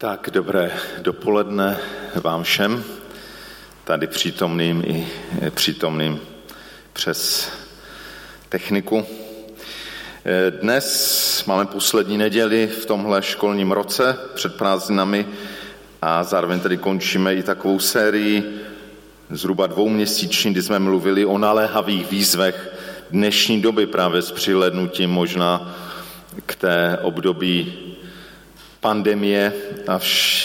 Tak, dobré dopoledne vám všem, tady přítomným i přítomným přes techniku. Dnes máme poslední neděli v tomhle školním roce před prázdninami a zároveň tedy končíme i takovou sérii zhruba dvouměsíční, kdy jsme mluvili o naléhavých výzvech dnešní doby právě s přilednutím možná k té období pandemie a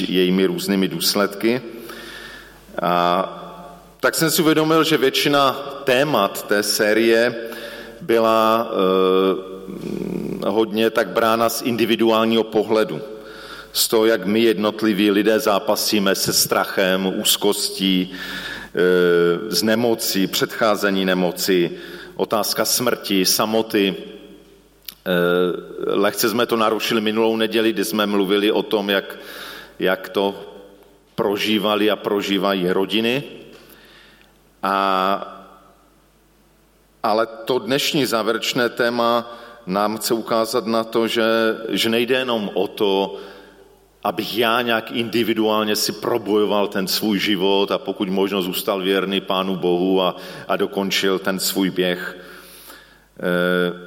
jejími různými důsledky. A tak jsem si uvědomil, že většina témat té série byla e, hodně tak brána z individuálního pohledu. Z toho, jak my jednotliví lidé zápasíme se strachem, úzkostí, e, z nemocí, předcházení nemoci, otázka smrti, samoty, Eh, lehce jsme to narušili minulou neděli, kdy jsme mluvili o tom, jak, jak to prožívali a prožívají rodiny. A, ale to dnešní závěrečné téma nám chce ukázat na to, že, že nejde jenom o to, abych já nějak individuálně si probojoval ten svůj život a pokud možno zůstal věrný Pánu Bohu a, a dokončil ten svůj běh. E,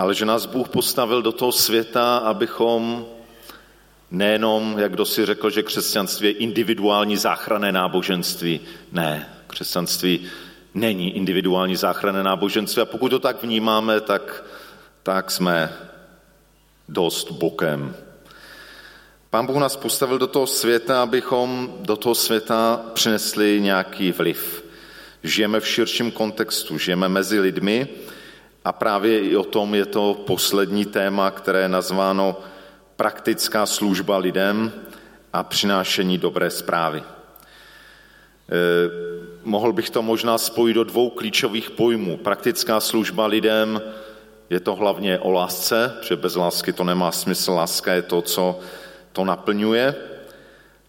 ale že nás Bůh postavil do toho světa, abychom nejenom, jak kdo si řekl, že křesťanství je individuální záchranné náboženství. Ne, křesťanství není individuální záchranné náboženství a pokud to tak vnímáme, tak, tak jsme dost bokem. Pán Bůh nás postavil do toho světa, abychom do toho světa přinesli nějaký vliv. Žijeme v širším kontextu, žijeme mezi lidmi, a právě i o tom je to poslední téma, které je nazváno praktická služba lidem a přinášení dobré zprávy. E, mohl bych to možná spojit do dvou klíčových pojmů. Praktická služba lidem je to hlavně o lásce, protože bez lásky to nemá smysl. Láska je to, co to naplňuje.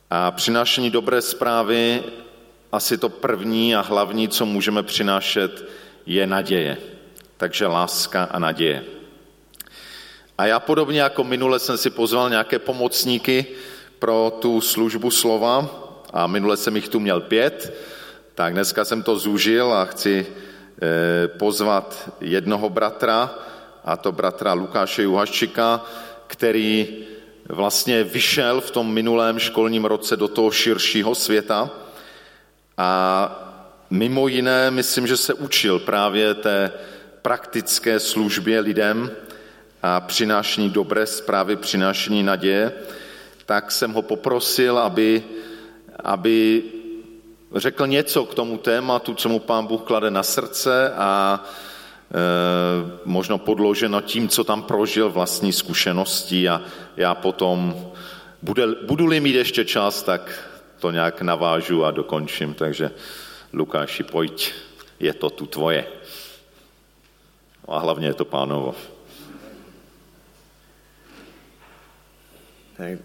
A přinášení dobré zprávy, asi to první a hlavní, co můžeme přinášet, je naděje takže láska a naděje. A já podobně jako minule jsem si pozval nějaké pomocníky pro tu službu slova a minule jsem jich tu měl pět, tak dneska jsem to zúžil a chci eh, pozvat jednoho bratra, a to bratra Lukáše Juhaščika, který vlastně vyšel v tom minulém školním roce do toho širšího světa a mimo jiné, myslím, že se učil právě té praktické službě lidem a přinášení dobré zprávy, přinášení naděje, tak jsem ho poprosil, aby, aby řekl něco k tomu tématu, co mu pán Bůh klade na srdce a e, možno podloženo tím, co tam prožil vlastní zkušeností a já potom, bude, budu-li mít ještě čas, tak to nějak navážu a dokončím. Takže Lukáši, pojď, je to tu tvoje a hlavně je to pánovo.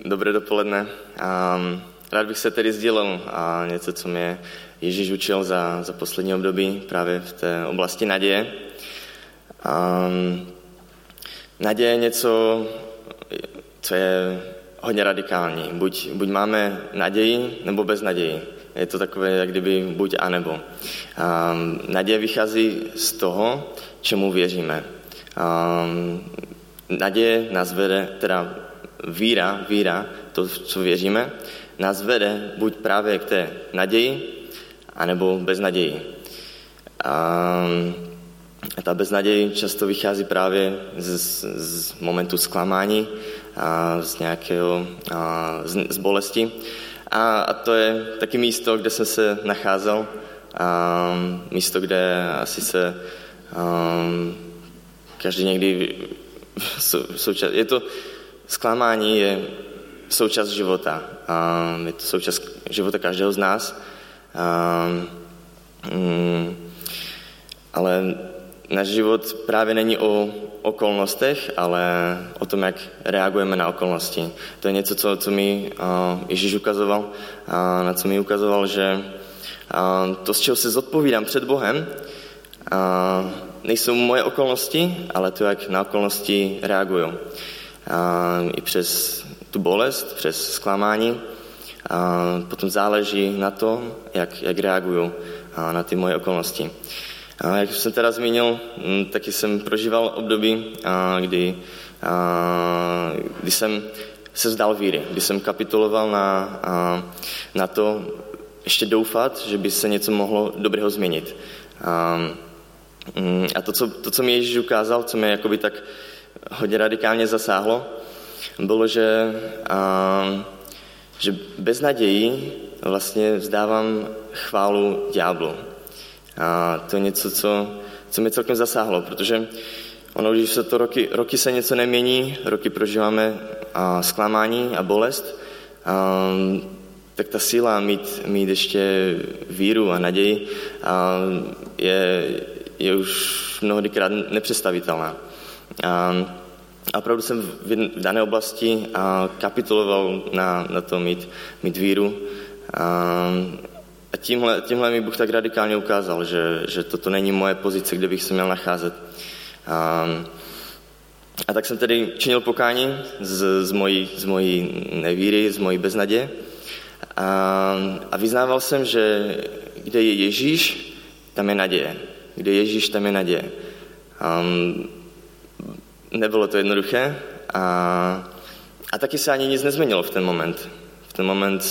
Dobré dopoledne. Um, rád bych se tedy sdělil něco, co mě Ježíš učil za, za poslední období právě v té oblasti naděje. Um, naděje je něco, co je hodně radikální. Buď, buď máme naději, nebo bez naději. Je to takové, jak kdyby buď a nebo. Um, naděje vychází z toho, čemu věříme. Um, naděje nás vede, teda víra, víra, to, co věříme, nás vede buď právě k té naději, anebo bez naději. Um, ta beznaděj často vychází právě z, z momentu zklamání, a z nějakého, a z, z bolesti. A, a to je taky místo, kde jsem se nacházel, a místo, kde asi se Um, každý někdy součas, je to zklamání je součást života. Um, je to součást života každého z nás. Um, ale náš život právě není o okolnostech, ale o tom, jak reagujeme na okolnosti. To je něco, co, co mi uh, Ježíš ukazoval, uh, na co mi ukazoval, že uh, to, z čeho se zodpovídám před Bohem, a nejsou moje okolnosti, ale to, jak na okolnosti reaguju. i přes tu bolest, přes zklamání. A potom záleží na tom, jak, jak reaguju na ty moje okolnosti. A jak jsem teda zmínil, taky jsem prožíval období, kdy, kdy jsem se zdal víry, kdy jsem kapituloval na, na to ještě doufat, že by se něco mohlo dobrého změnit. A, a to, co, to, co mi Ježíš ukázal, co mě jakoby tak hodně radikálně zasáhlo, bylo, že, a, že bez naději vlastně vzdávám chválu ďáblu. A to je něco, co, co mě celkem zasáhlo, protože ono, když se to roky, roky se něco nemění, roky prožíváme a zklamání a bolest, a, tak ta síla mít, mít ještě víru a naději a je, je už mnohodykrát nepředstavitelná. A, a opravdu jsem v dané oblasti kapituloval na, na to mít, mít víru. A, a tímhle, tímhle mi Bůh tak radikálně ukázal, že, že toto není moje pozice, kde bych se měl nacházet. A, a tak jsem tedy činil pokání z, z, mojí, z mojí nevíry, z mojí beznaděje. A, a vyznával jsem, že kde je Ježíš, tam je naděje. Kde je Ježíš, tam je naděje. Um, nebylo to jednoduché a, a taky se ani nic nezměnilo v ten moment. V ten moment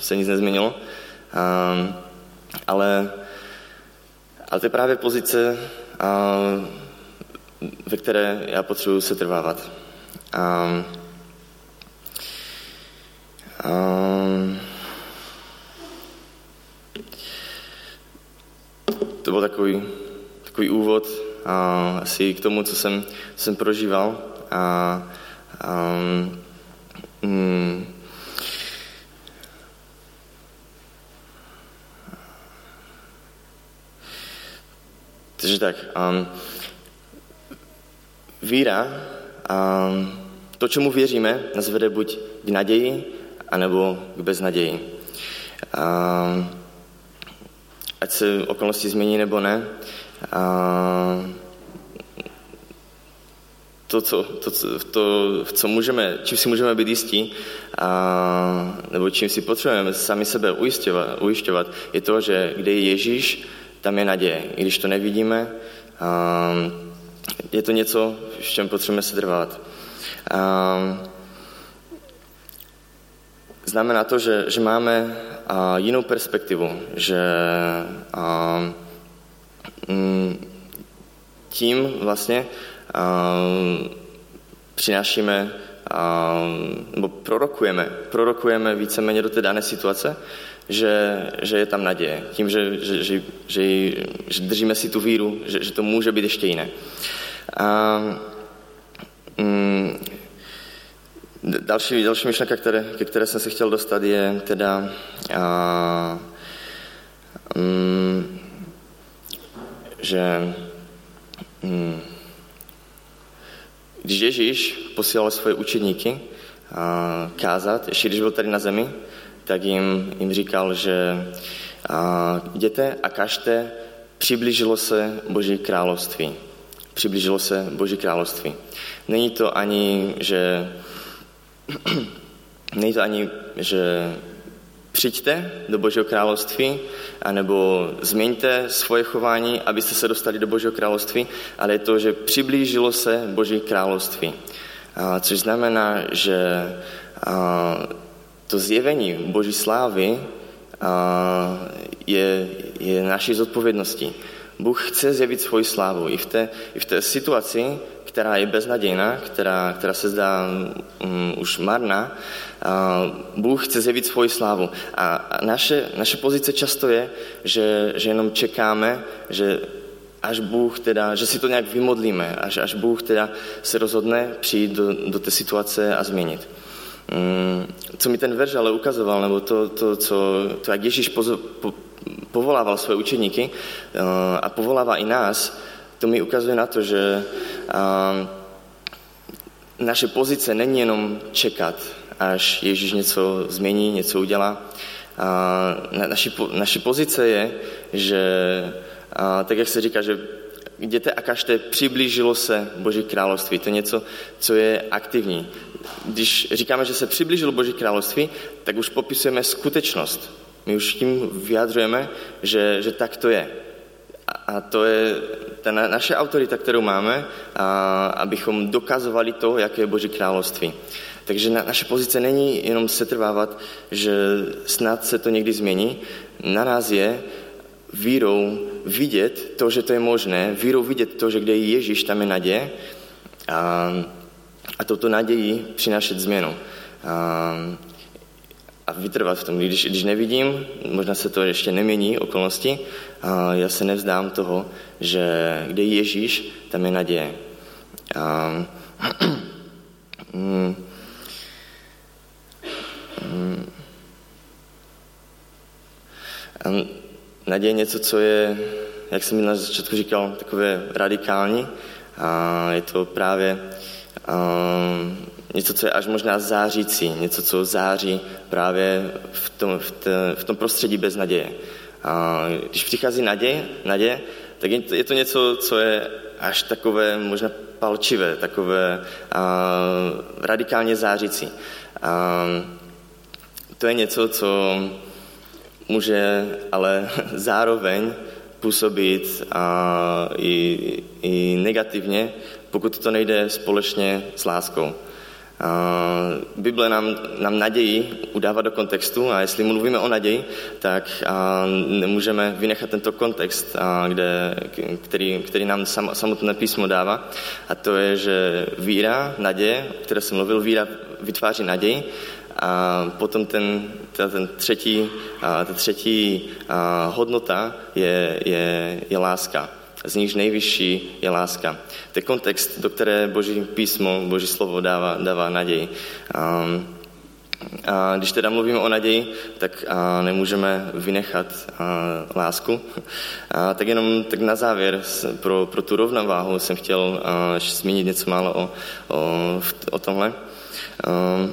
se nic nezměnilo, ale, ale to je právě pozice, uh, ve které já potřebuji se trvávat. Um, to byl takový, takový úvod asi k tomu, co jsem, co jsem prožíval. A, a, mm, takže tak, um, víra, um, to, čemu věříme, nás vede buď k naději, anebo k beznaději. Um, ať se okolnosti změní nebo ne. A to, co, to, to, co můžeme, čím si můžeme být jistí, a, nebo čím si potřebujeme sami sebe ujišťovat, ujišťovat, je to, že kde je Ježíš, tam je naděje. I když to nevidíme, a, je to něco, v čem potřebujeme se trvat. A, znamená to, že, že máme jinou perspektivu, že mm, tím vlastně přinášíme nebo prorokujeme, prorokujeme víceméně do té dané situace, že, že je tam naděje. Tím, že, že, že, že, že držíme si tu víru, že, že to může být ještě jiné. A, mm, Další, další myšlenka, které, ke které jsem se chtěl dostat, je teda, a, um, že um, když Ježíš posílal svoje učeníky kázat, ještě když byl tady na zemi, tak jim, jim říkal, že a, jděte a kažte, přiblížilo se Boží království. Přiblížilo se Boží království. Není to ani, že Není to ani, že přijďte do Božího království, anebo změňte svoje chování, abyste se dostali do Božího království, ale je to, že přiblížilo se Boží království. A, což znamená, že a, to zjevení Boží slávy je, je naší zodpovědností. Bůh chce zjevit svoji slávu i v té, i v té situaci, která je beznadějná, která, která se zdá um, už marná, uh, Bůh chce zjevit svoji slávu. A, a naše, naše pozice často je, že, že jenom čekáme, že až Bůh teda, že si to nějak vymodlíme, až, až Bůh teda se rozhodne přijít do, do té situace a změnit. Um, co mi ten verš ale ukazoval, nebo to, to, co, to jak Ježíš pozo, po, povolával svoje učeníky uh, a povolává i nás, to mi ukazuje na to, že naše pozice není jenom čekat, až Ježíš něco změní, něco udělá. Naši, naši pozice je, že tak jak se říká, že jděte a kažte, přiblížilo se Boží království. To je něco, co je aktivní. Když říkáme, že se přiblížilo Boží království, tak už popisujeme skutečnost. My už tím vyjadřujeme, že, že tak to je. A to je ta naše autorita, kterou máme, a, abychom dokazovali to, jaké je Boží království. Takže na, naše pozice není jenom setrvávat, že snad se to někdy změní. Na nás je vírou vidět to, že to je možné, vírou vidět to, že kde je Ježíš, tam je naděje a, a touto naději přinášet změnu. A, a vytrvat v tom. Když, když nevidím, možná se to ještě nemění, okolnosti, a já se nevzdám toho, že kde je Ježíš, tam je naděje. A, mm, mm, naděje je něco, co je, jak jsem na začátku říkal, takové radikální. A je to právě um, něco, co je až možná zářící, něco, co září právě v tom, v, te, v tom prostředí bez naděje. A když přichází naděje, naděje tak je to, je to něco, co je až takové možná palčivé, takové a, radikálně zářící. A, to je něco, co může ale zároveň působit a, i, i negativně, pokud to nejde společně s láskou. Bible nám, nám naději udává do kontextu a jestli mluvíme o naději, tak nemůžeme vynechat tento kontext, kde, který, který nám sam, samotné písmo dává. A to je, že víra, naděje, o které jsem mluvil, víra vytváří naději a potom ten, ten třetí, ta třetí hodnota je, je, je láska z níž nejvyšší je láska. To je kontext, do které Boží písmo, Boží slovo dává, dává naději. Um, a když teda mluvíme o naději, tak a nemůžeme vynechat a, lásku. A, tak jenom tak na závěr pro, pro tu rovnováhu jsem chtěl a, zmínit něco málo o, o, o tomhle. Um,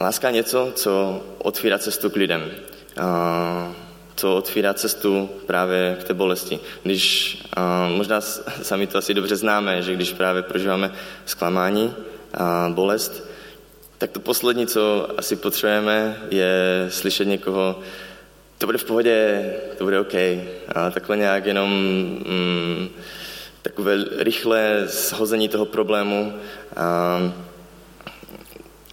Láska je něco, co otvírá cestu k lidem. Co otvírá cestu právě k té bolesti. Když, možná sami to asi dobře známe, že když právě prožíváme zklamání bolest, tak to poslední, co asi potřebujeme, je slyšet někoho, to bude v pohodě, to bude OK. A takhle nějak jenom mm, takové rychlé shození toho problému. A,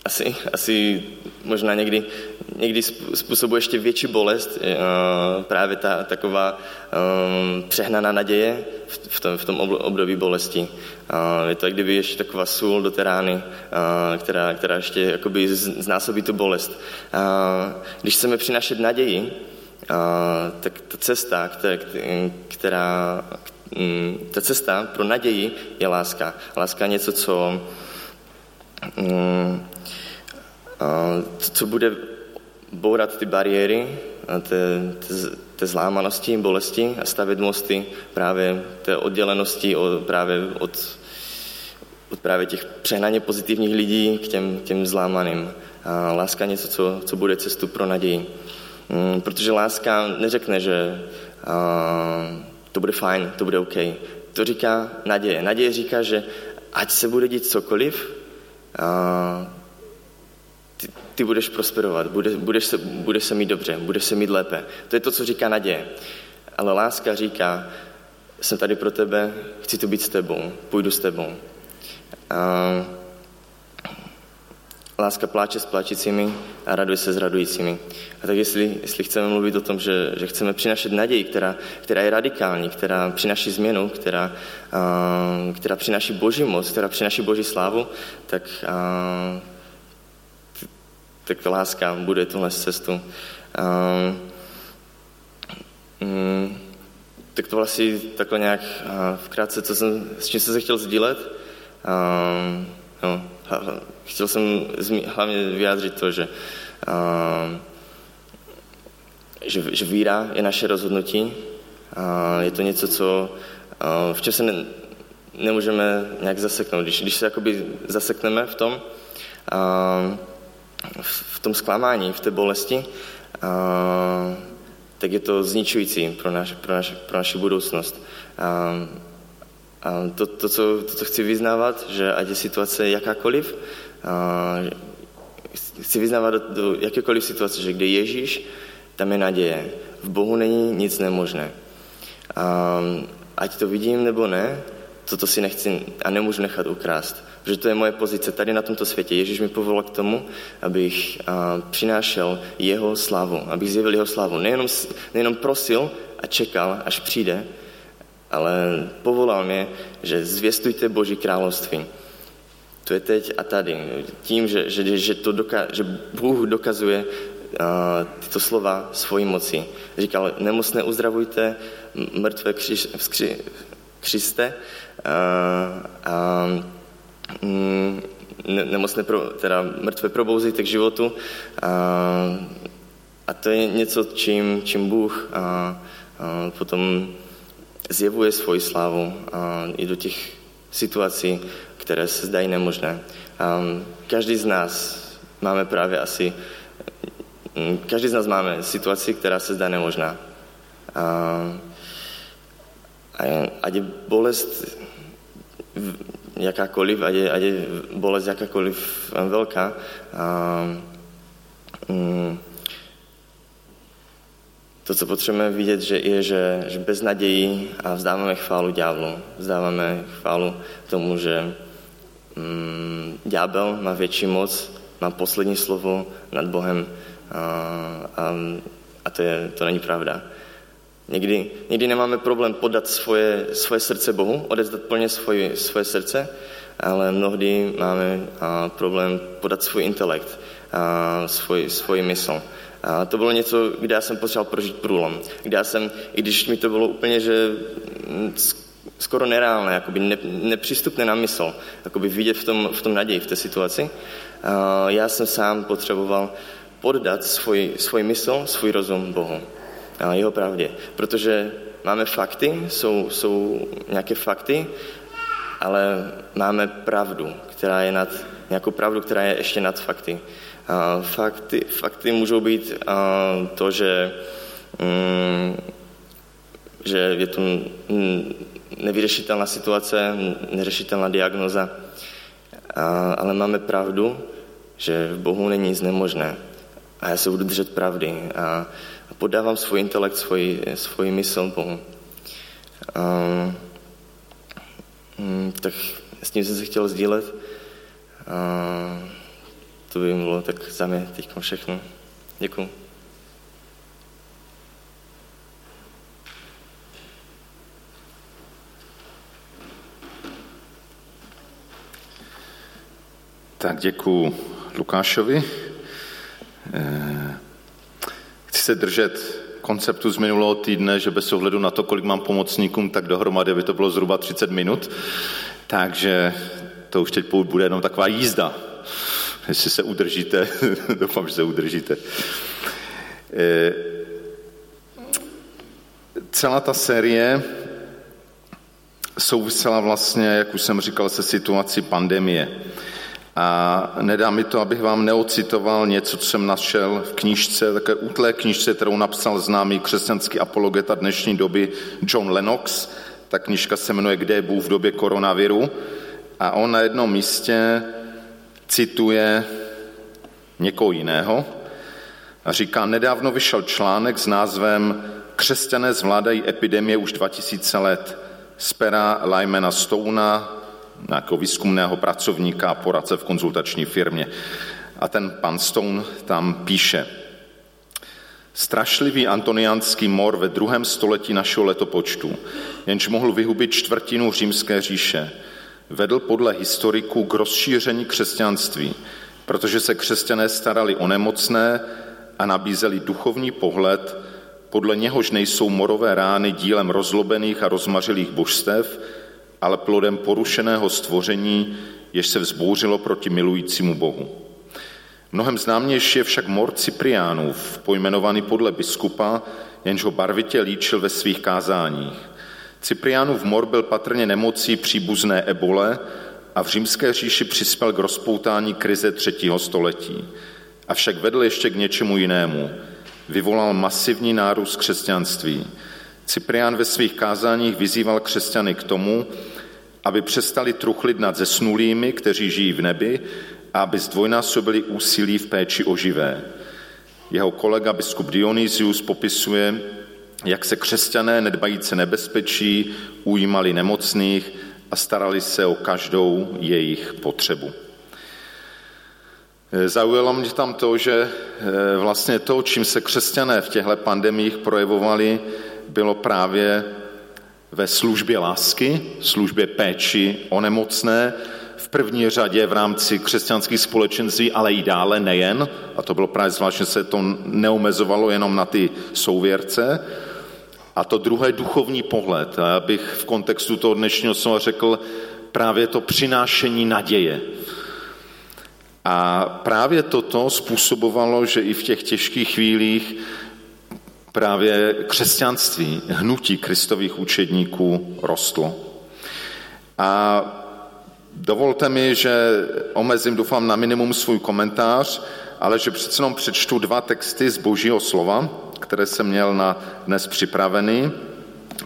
asi, asi možná někdy, někdy způsobuje ještě větší bolest, eh, právě ta taková um, přehnaná naděje v tom, v tom období bolesti. Je to, jak kdyby ještě taková sůl do té rány, která, která ještě jakoby znásobí tu bolest. Když chceme přinašet naději, tak ta cesta, která, která, ta cesta pro naději je láska. Láska je něco, co mm, co bude bourat ty bariéry, té, té, té zlámanosti, bolesti a stavět mosty právě té oddělenosti od, právě od, od právě těch přehnaně pozitivních lidí k těm, těm zlámaným. A láska něco, co, co bude cestu pro naději. Mm, protože láska neřekne, že a, to bude fajn, to bude OK. To říká naděje. Naděje říká, že ať se bude dít cokoliv, a, ty budeš prosperovat, bude, budeš, se, budeš se mít dobře, budeš se mít lépe. To je to, co říká naděje. Ale láska říká, jsem tady pro tebe, chci tu být s tebou, půjdu s tebou. A láska pláče s pláčícími a raduje se s radujícími. A tak jestli, jestli chceme mluvit o tom, že, že chceme přinašet naději, která, která je radikální, která přináší změnu, která, a, která přináší boží moc, která přináší boží slávu, tak a, tak láska bude tuhle cestu. Um, um, tak to vlastně takhle nějak uh, vkrátce, co jsem, s čím jsem se chtěl sdílet. Um, no, chtěl jsem hlavně vyjádřit to, že, um, že, že víra je naše rozhodnutí. Je to něco, co, uh, v čem se ne, nemůžeme nějak zaseknout. Když, když se jakoby zasekneme v tom, uh, v tom zklamání, v té bolesti, tak je to zničující pro, naš, pro, naš, pro naši budoucnost. A to, to, co, to, co chci vyznávat, že ať je situace jakákoliv, chci vyznávat do, do jakékoliv situace, že kde Ježíš, tam je naděje. V Bohu není nic nemožné. A, ať to vidím nebo ne, toto si nechci a nemůžu nechat ukrást. Protože to je moje pozice tady na tomto světě. Ježíš mi povolal k tomu, abych a, přinášel jeho slavu, abych zjevil jeho slavu. Nejenom, nejenom prosil a čekal, až přijde, ale povolal mě, že zvěstujte Boží království. To je teď a tady. Tím, že, že, že, to doka, že Bůh dokazuje uh, tyto slova svojí moci. Říkal, nemocné uzdravujte, mrtvé křiž, vzkři, křiste, uh, um, ne, nemocné pro, teda mrtvé probouzíte k životu. Uh, a to je něco, čím, čím Bůh uh, uh, potom zjevuje svoji slávu i do těch situací, které se zdají nemožné. Každý z nás máme právě asi, mm, každý z nás máme situaci, která se zdá nemožná. Ať je bolest jakákoliv, ať je, ať je bolest jakákoliv velká, mm, to, co potřebujeme vidět, že je, že, že bez naději a vzdáváme chválu ďáblu. Vzdáváme chválu tomu, že mm, ďábel má větší moc, má poslední slovo nad Bohem a, a, a to, je, to není pravda. Někdy, někdy nemáme problém podat svoje, svoje srdce Bohu, odezdat plně svoje, svoje srdce, ale mnohdy máme a, problém podat svůj intelekt, a, svůj, svůj mysl. A to bylo něco, kde já jsem potřeboval prožít průlom. Kde já jsem, i když mi to bylo úplně, že mm, skoro nereálné, jakoby ne, nepřístupné na mysl, jakoby vidět v tom, v tom naději, v té situaci, a já jsem sám potřeboval poddat svůj, svůj mysl, svůj rozum Bohu a jeho pravdě. Protože máme fakty, jsou, jsou nějaké fakty, ale máme pravdu, která je nad, nějakou pravdu, která je ještě nad fakty. Fakty, fakty můžou být to, že, mm, že je to nevyřešitelná situace, neřešitelná diagnoza, ale máme pravdu, že v Bohu není nic nemožné. A já se budu držet pravdy a podávám svůj intelekt, svůj, svůj mysl Bohu. A, mm, tak s tím jsem se chtěl sdílet. A, to by bylo tak za mě teď všechno. Děkuji. Tak děkuji Lukášovi. Eh, chci se držet konceptu z minulého týdne, že bez ohledu na to, kolik mám pomocníkům, tak dohromady by to bylo zhruba 30 minut. Takže to už teď bude jenom taková jízda jestli se udržíte, doufám, že se udržíte. Eh, celá ta série souvisela vlastně, jak už jsem říkal, se situací pandemie. A nedá mi to, abych vám neocitoval něco, co jsem našel v knižce, také útlé knižce, kterou napsal známý křesťanský apologeta dnešní doby John Lennox. Ta knižka se jmenuje Kde je Bůh v době koronaviru. A on na jednom místě cituje někoho jiného a říká, nedávno vyšel článek s názvem Křesťané zvládají epidemie už 2000 let z pera Lymana Stona, nějakého výzkumného pracovníka a poradce v konzultační firmě. A ten pan Stone tam píše, Strašlivý antoniánský mor ve druhém století našeho letopočtu, jenž mohl vyhubit čtvrtinu římské říše, vedl podle historiků k rozšíření křesťanství, protože se křesťané starali o nemocné a nabízeli duchovní pohled, podle něhož nejsou morové rány dílem rozlobených a rozmařilých božstev, ale plodem porušeného stvoření, jež se vzbouřilo proti milujícímu Bohu. Mnohem známější je však mor Cypriánův, pojmenovaný podle biskupa, jenž ho barvitě líčil ve svých kázáních. Cypriánův mor byl patrně nemocí příbuzné ebole a v římské říši přispěl k rozpoutání krize třetího století. Avšak vedl ještě k něčemu jinému. vyvolal masivní nárůst křesťanství. Cyprián ve svých kázáních vyzýval křesťany k tomu, aby přestali truchlit nad zesnulými, kteří žijí v nebi, a aby zdvojnásobili úsilí v péči o živé. Jeho kolega biskup Dionysius popisuje, jak se křesťané nedbajíce nebezpečí ujímali nemocných a starali se o každou jejich potřebu. Zaujalo mě tam to, že eh, vlastně to, čím se křesťané v těchto pandemích projevovali, bylo právě ve službě lásky, službě péči o nemocné, v první řadě v rámci křesťanských společenství, ale i dále nejen, a to bylo právě zvláštně, se to neomezovalo jenom na ty souvěrce, a to druhé duchovní pohled. A já bych v kontextu toho dnešního slova řekl právě to přinášení naděje. A právě toto způsobovalo, že i v těch těžkých chvílích právě křesťanství, hnutí kristových učedníků rostlo. A dovolte mi, že omezím, doufám, na minimum svůj komentář, ale že přece jenom přečtu dva texty z božího slova, které jsem měl na dnes připravený.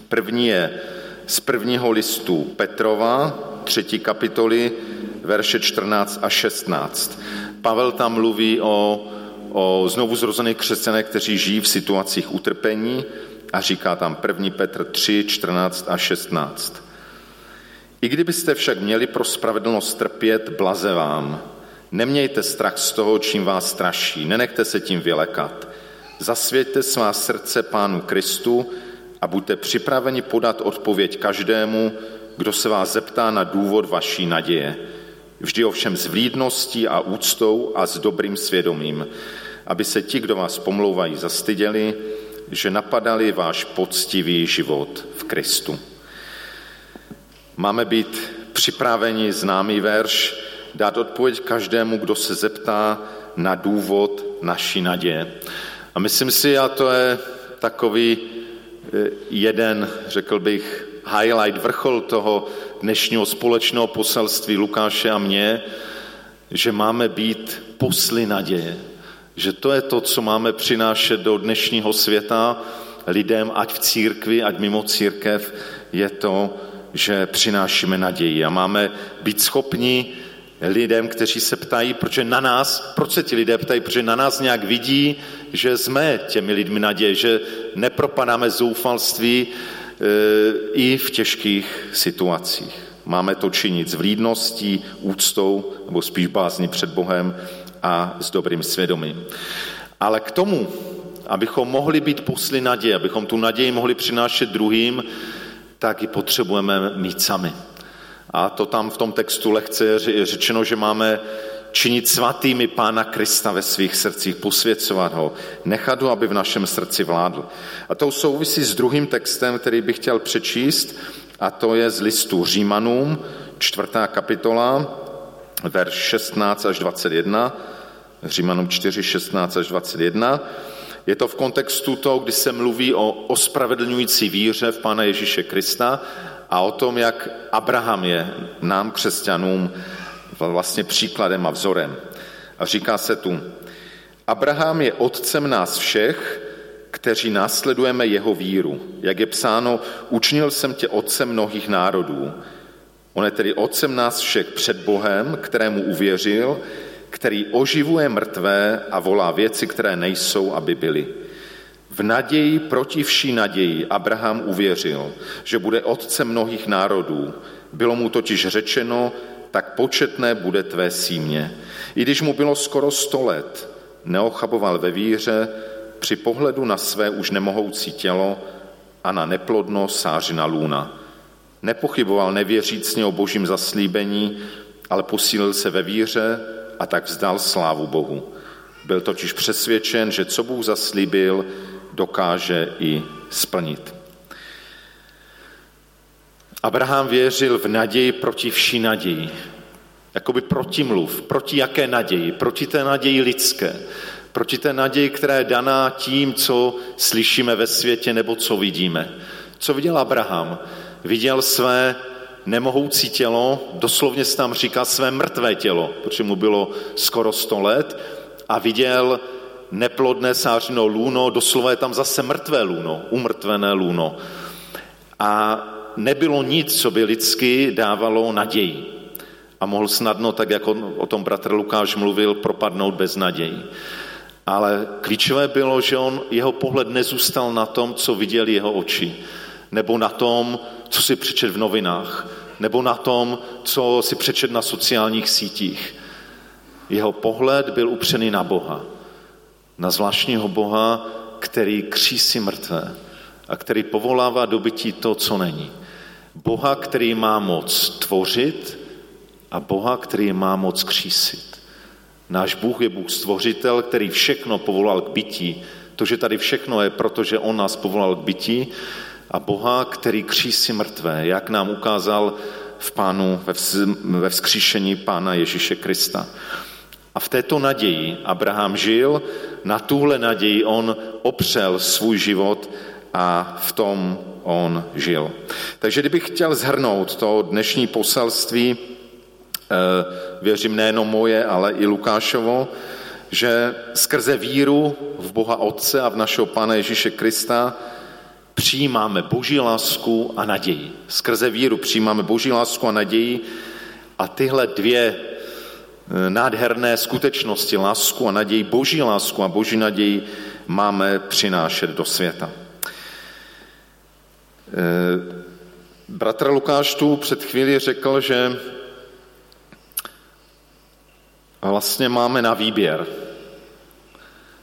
První je z prvního listu Petrova, třetí kapitoly, verše 14 a 16. Pavel tam mluví o, o znovu zrozených křesťanech, kteří žijí v situacích utrpení a říká tam 1. Petr 3, 14 a 16. I kdybyste však měli pro spravedlnost trpět, blaze vám. Nemějte strach z toho, čím vás straší, nenechte se tím vylekat. Zasvěďte svá srdce Pánu Kristu a buďte připraveni podat odpověď každému, kdo se vás zeptá na důvod vaší naděje. Vždy ovšem s vlídností a úctou a s dobrým svědomím, aby se ti, kdo vás pomlouvají, zastyděli, že napadali váš poctivý život v Kristu. Máme být připraveni, známý verš, dát odpověď každému, kdo se zeptá na důvod naší naděje. A myslím si, a to je takový eh, jeden, řekl bych, highlight, vrchol toho dnešního společného poselství Lukáše a mě, že máme být posly naděje. Že to je to, co máme přinášet do dnešního světa lidem, ať v církvi, ať mimo církev, je to, že přinášíme naději a máme být schopni lidem, kteří se ptají, proč na nás, proč se ti lidé ptají, protože na nás nějak vidí, že jsme těmi lidmi naděje, že nepropadáme zoufalství e, i v těžkých situacích. Máme to činit s vlídností, úctou, nebo spíš bázní před Bohem a s dobrým svědomím. Ale k tomu, abychom mohli být posly naděje, abychom tu naději mohli přinášet druhým, tak ji potřebujeme mít sami. A to tam v tom textu lehce je řečeno, že máme činit svatými Pána Krista ve svých srdcích, posvěcovat ho, nechat ho, aby v našem srdci vládl. A to souvisí s druhým textem, který bych chtěl přečíst, a to je z listu Římanům, čtvrtá kapitola, verš 16 až 21, Římanům 4, 16 až 21. Je to v kontextu toho, kdy se mluví o ospravedlňující víře v Pána Ježíše Krista a o tom, jak Abraham je nám, křesťanům, vlastně příkladem a vzorem. A říká se tu, Abraham je otcem nás všech, kteří následujeme jeho víru. Jak je psáno, učinil jsem tě otcem mnohých národů. On je tedy otcem nás všech před Bohem, kterému uvěřil, který oživuje mrtvé a volá věci, které nejsou, aby byly. V naději proti vší naději Abraham uvěřil, že bude otcem mnohých národů. Bylo mu totiž řečeno, tak početné bude tvé símě. I když mu bylo skoro sto let, neochaboval ve víře, při pohledu na své už nemohoucí tělo a na neplodno sářina lůna. Nepochyboval nevěřícně o božím zaslíbení, ale posílil se ve víře a tak vzdal slávu Bohu. Byl totiž přesvědčen, že co Bůh zaslíbil, dokáže i splnit. Abraham věřil v naději proti vší naději. Jakoby protimluv. Proti jaké naději? Proti té naději lidské. Proti té naději, která je daná tím, co slyšíme ve světě nebo co vidíme. Co viděl Abraham? Viděl své nemohoucí tělo, doslovně se tam říká své mrtvé tělo, protože mu bylo skoro sto let, a viděl neplodné sářino lůno, doslova je tam zase mrtvé lůno, umrtvené lůno. A nebylo nic, co by lidsky dávalo naději. A mohl snadno, tak jako o tom bratr Lukáš mluvil, propadnout bez naději. Ale klíčové bylo, že on, jeho pohled nezůstal na tom, co viděli jeho oči, nebo na tom, co si přečet v novinách, nebo na tom, co si přečet na sociálních sítích. Jeho pohled byl upřený na Boha. Na zvláštního Boha, který křísí mrtvé a který povolává do bytí to, co není. Boha, který má moc tvořit a Boha, který má moc křísit. Náš Bůh je Bůh stvořitel, který všechno povolal k bytí. To, že tady všechno je, protože On nás povolal k bytí a Boha, který křísí mrtvé, jak nám ukázal v pánu, ve vzkříšení Pána Ježíše Krista. A v této naději Abraham žil, na tuhle naději on opřel svůj život a v tom on žil. Takže kdybych chtěl zhrnout to dnešní poselství, eh, věřím nejenom moje, ale i Lukášovo, že skrze víru v Boha Otce a v našeho Pána Ježíše Krista přijímáme boží lásku a naději. Skrze víru přijímáme boží lásku a naději a tyhle dvě eh, nádherné skutečnosti, lásku a naději, boží lásku a boží naději máme přinášet do světa. Eh, bratr Lukáš tu před chvíli řekl, že vlastně máme na výběr.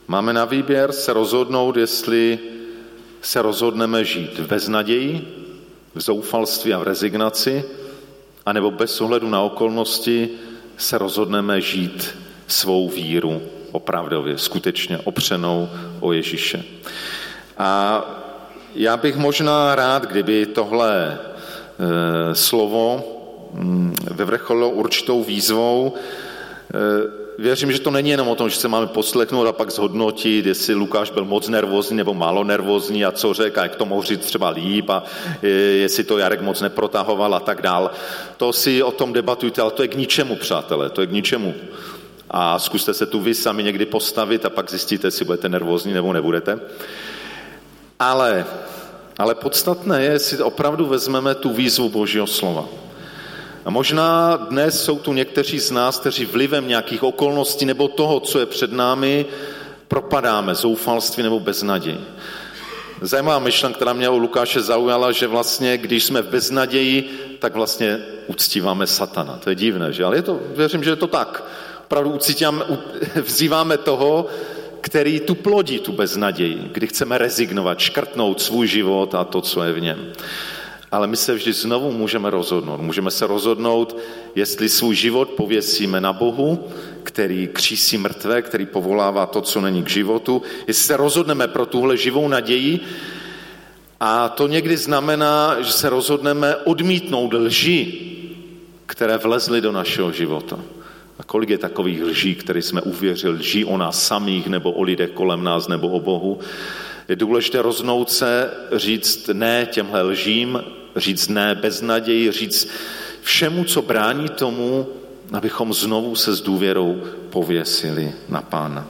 Máme na výběr se rozhodnout, jestli se rozhodneme žít bez naději, v zoufalství a v rezignaci, anebo bez ohledu na okolnosti se rozhodneme žít svou víru opravdově, skutečně opřenou o Ježíše. A já bych možná rád, kdyby tohle e, slovo mm, vyvrcholilo určitou výzvou, e, věřím, že to není jenom o tom, že se máme poslechnout a pak zhodnotit, jestli Lukáš byl moc nervózní nebo málo nervózní a co řekl a jak to mohl říct třeba líp a jestli to Jarek moc neprotahoval a tak dál. To si o tom debatujte, ale to je k ničemu, přátelé, to je k ničemu. A zkuste se tu vy sami někdy postavit a pak zjistíte, jestli budete nervózní nebo nebudete. Ale, ale podstatné je, jestli opravdu vezmeme tu výzvu Božího slova. A možná dnes jsou tu někteří z nás, kteří vlivem nějakých okolností nebo toho, co je před námi, propadáme zoufalství nebo beznaději. Zajímavá myšlenka, která mě u Lukáše zaujala, že vlastně, když jsme v beznaději, tak vlastně uctíváme satana. To je divné, že? Ale je to, věřím, že je to tak. Opravdu uctíváme, vzýváme toho, který tu plodí tu beznaději, kdy chceme rezignovat, škrtnout svůj život a to, co je v něm ale my se vždy znovu můžeme rozhodnout. Můžeme se rozhodnout, jestli svůj život pověsíme na Bohu, který křísí mrtvé, který povolává to, co není k životu, jestli se rozhodneme pro tuhle živou naději, a to někdy znamená, že se rozhodneme odmítnout lži, které vlezly do našeho života. A kolik je takových lží, které jsme uvěřili, lží o nás samých, nebo o lidech kolem nás, nebo o Bohu. Je důležité roznout se, říct ne těmhle lžím, říct ne bez naději, říct všemu, co brání tomu, abychom znovu se s důvěrou pověsili na Pána.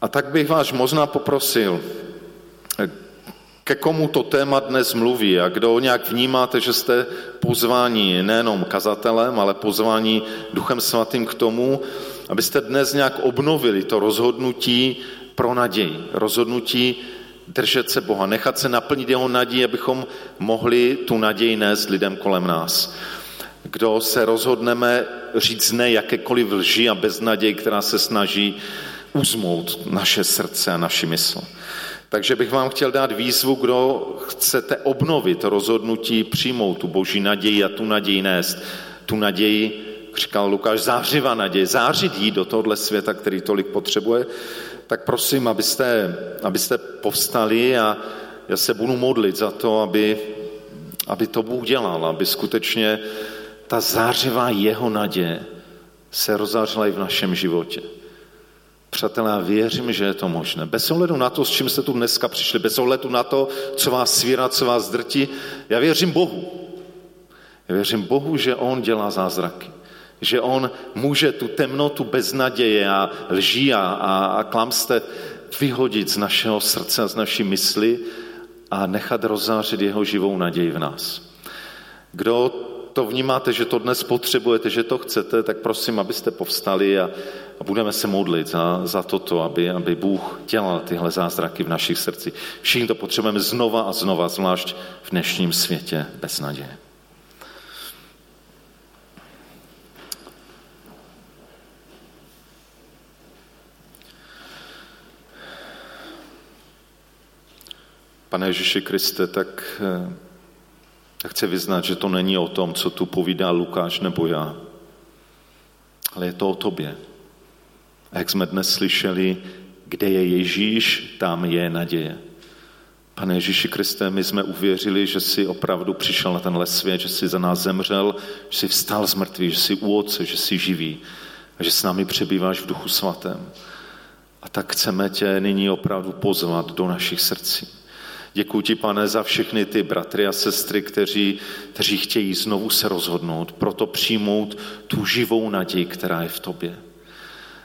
A tak bych vás možná poprosil, ke komu to téma dnes mluví a kdo nějak vnímáte, že jste pozváni nejenom kazatelem, ale pozváni Duchem Svatým k tomu, abyste dnes nějak obnovili to rozhodnutí pro naději, rozhodnutí držet se Boha, nechat se naplnit jeho naději, abychom mohli tu naději nést lidem kolem nás. Kdo se rozhodneme říct ne jakékoliv lži a beznaděj, která se snaží uzmout naše srdce a naši mysl. Takže bych vám chtěl dát výzvu, kdo chcete obnovit rozhodnutí, přijmout tu boží naději a tu naději nést. Tu naději, říkal Lukáš, zářivá naděje, zářit jí do tohohle světa, který tolik potřebuje, tak prosím, abyste, abyste povstali a já se budu modlit za to, aby, aby to Bůh dělal, aby skutečně ta zářivá jeho naděje se rozářila i v našem životě. Přátelé, já věřím, že je to možné. Bez ohledu na to, s čím jste tu dneska přišli, bez ohledu na to, co vás svíra, co vás drtí, já věřím Bohu. Já věřím Bohu, že On dělá zázraky. Že On může tu temnotu beznaděje a lží a, a, a klamste vyhodit z našeho srdce, z naší mysli a nechat rozzářit jeho živou naději v nás. Kdo to vnímáte, že to dnes potřebujete, že to chcete, tak prosím, abyste povstali a, a budeme se modlit za, za toto, aby, aby Bůh dělal tyhle zázraky v našich srdcích. Všichni to potřebujeme znova a znova, zvlášť v dnešním světě bez naděje. Pane Ježíši Kriste, tak, eh, tak chci vyznat, že to není o tom, co tu povídá Lukáš nebo já, ale je to o tobě. A jak jsme dnes slyšeli, kde je Ježíš, tam je naděje. Pane Ježíši Kriste, my jsme uvěřili, že jsi opravdu přišel na tenhle svět, že jsi za nás zemřel, že jsi vstal z mrtvých, že jsi u Otce, že jsi živý a že s námi přebýváš v duchu svatém. A tak chceme tě nyní opravdu pozvat do našich srdcí. Děkuji ti, pane, za všechny ty bratry a sestry, kteří, kteří chtějí znovu se rozhodnout, proto přijmout tu živou naději, která je v tobě.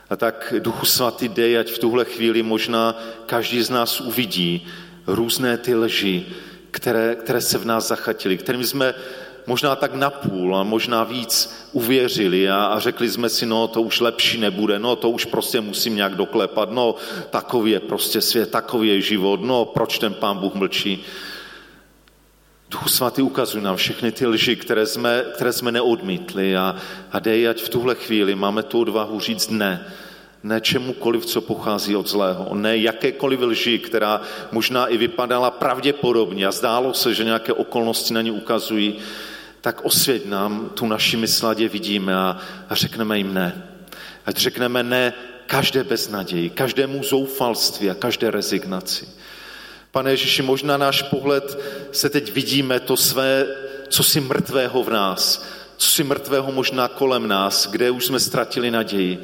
A tak, Duchu Svatý, dej, ať v tuhle chvíli možná každý z nás uvidí různé ty lži, které, které se v nás zachatily, kterými jsme možná tak napůl a možná víc uvěřili a, a řekli jsme si, no to už lepší nebude, no to už prostě musím nějak doklepat, no takový je prostě svět, takový je život, no proč ten pán Bůh mlčí. Duchu svatý ukazuj nám všechny ty lži, které jsme, které jsme neodmítli a, a dej, ať v tuhle chvíli máme tu odvahu říct ne, ne čemukoliv, co pochází od zlého, ne jakékoliv lži, která možná i vypadala pravděpodobně a zdálo se, že nějaké okolnosti na ně ukazují, tak osvěť nám tu naši mysladě vidíme a, a řekneme jim ne. Ať řekneme ne každé beznaději, každému zoufalství a každé rezignaci. Pane Ježíši, možná náš pohled se teď vidíme to své, co si mrtvého v nás, co si mrtvého možná kolem nás, kde už jsme ztratili naději.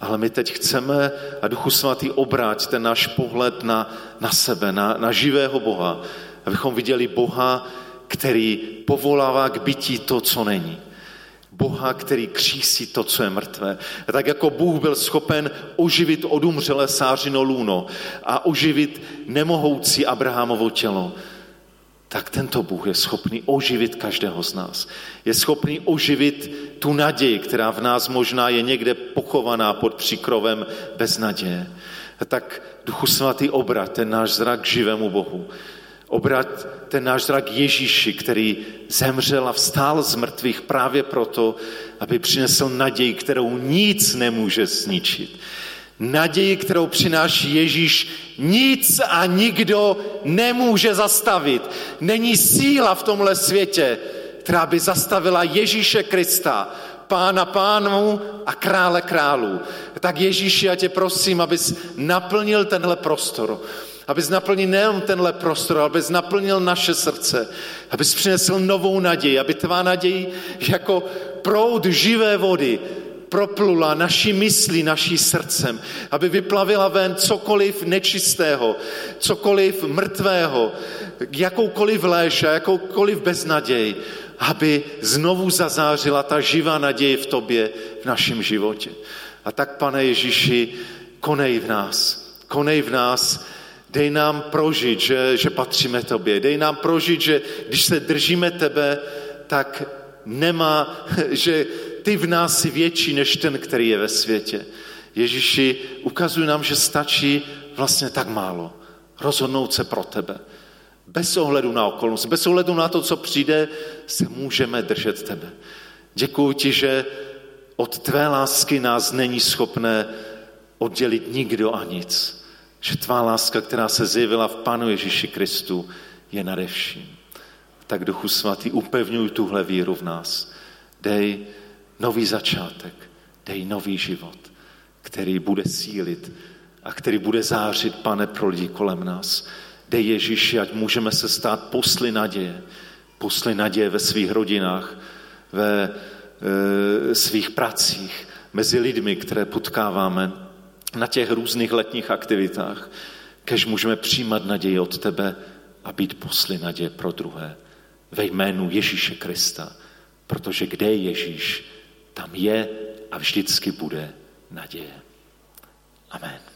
Ale my teď chceme, a Duchu Svatý, obráť ten náš pohled na, na sebe, na, na živého Boha, abychom viděli Boha, který povolává k bytí to, co není. Boha, který křísí to, co je mrtvé. A tak jako Bůh byl schopen oživit odumřelé sářino lůno a oživit nemohoucí Abrahamovo tělo, tak tento Bůh je schopný oživit každého z nás. Je schopný oživit tu naději, která v nás možná je někde pochovaná pod příkrovem bez naděje. A tak Duchu Svatý obrat ten náš zrak k živému Bohu. Obrat ten náš zrak Ježíši, který zemřel a vstál z mrtvých právě proto, aby přinesl naději, kterou nic nemůže zničit. Naději, kterou přináší Ježíš, nic a nikdo nemůže zastavit. Není síla v tomhle světě, která by zastavila Ježíše Krista, pána pánů a krále králů. Tak Ježíši, já tě prosím, abys naplnil tenhle prostor abys naplnil nejen tenhle prostor, abys naplnil naše srdce, abys přinesl novou naději, aby tvá naději jako proud živé vody proplula naší myslí, naší srdcem, aby vyplavila ven cokoliv nečistého, cokoliv mrtvého, jakoukoliv léž a jakoukoliv beznaděj, aby znovu zazářila ta živá naděje v tobě, v našem životě. A tak, pane Ježíši, konej v nás, konej v nás, Dej nám prožít, že, že patříme tobě. Dej nám prožít, že když se držíme tebe, tak nemá, že ty v nás jsi větší než ten, který je ve světě. Ježíši, ukazuj nám, že stačí vlastně tak málo. Rozhodnout se pro tebe. Bez ohledu na okolnost, bez ohledu na to, co přijde, se můžeme držet tebe. Děkuji ti, že od tvé lásky nás není schopné oddělit nikdo a nic. Že tvá láska, která se zjevila v Pánu Ježíši Kristu, je nade vším. Tak Duchu Svatý, upevňuj tuhle víru v nás. Dej nový začátek, dej nový život, který bude sílit a který bude zářit, pane, pro lidi kolem nás. Dej Ježíši, ať můžeme se stát posly naděje, posly naděje ve svých rodinách, ve e, svých pracích, mezi lidmi, které potkáváme, na těch různých letních aktivitách, kež můžeme přijímat naději od tebe a být posly naděje pro druhé. Ve jménu Ježíše Krista. Protože kde je Ježíš, tam je a vždycky bude naděje. Amen.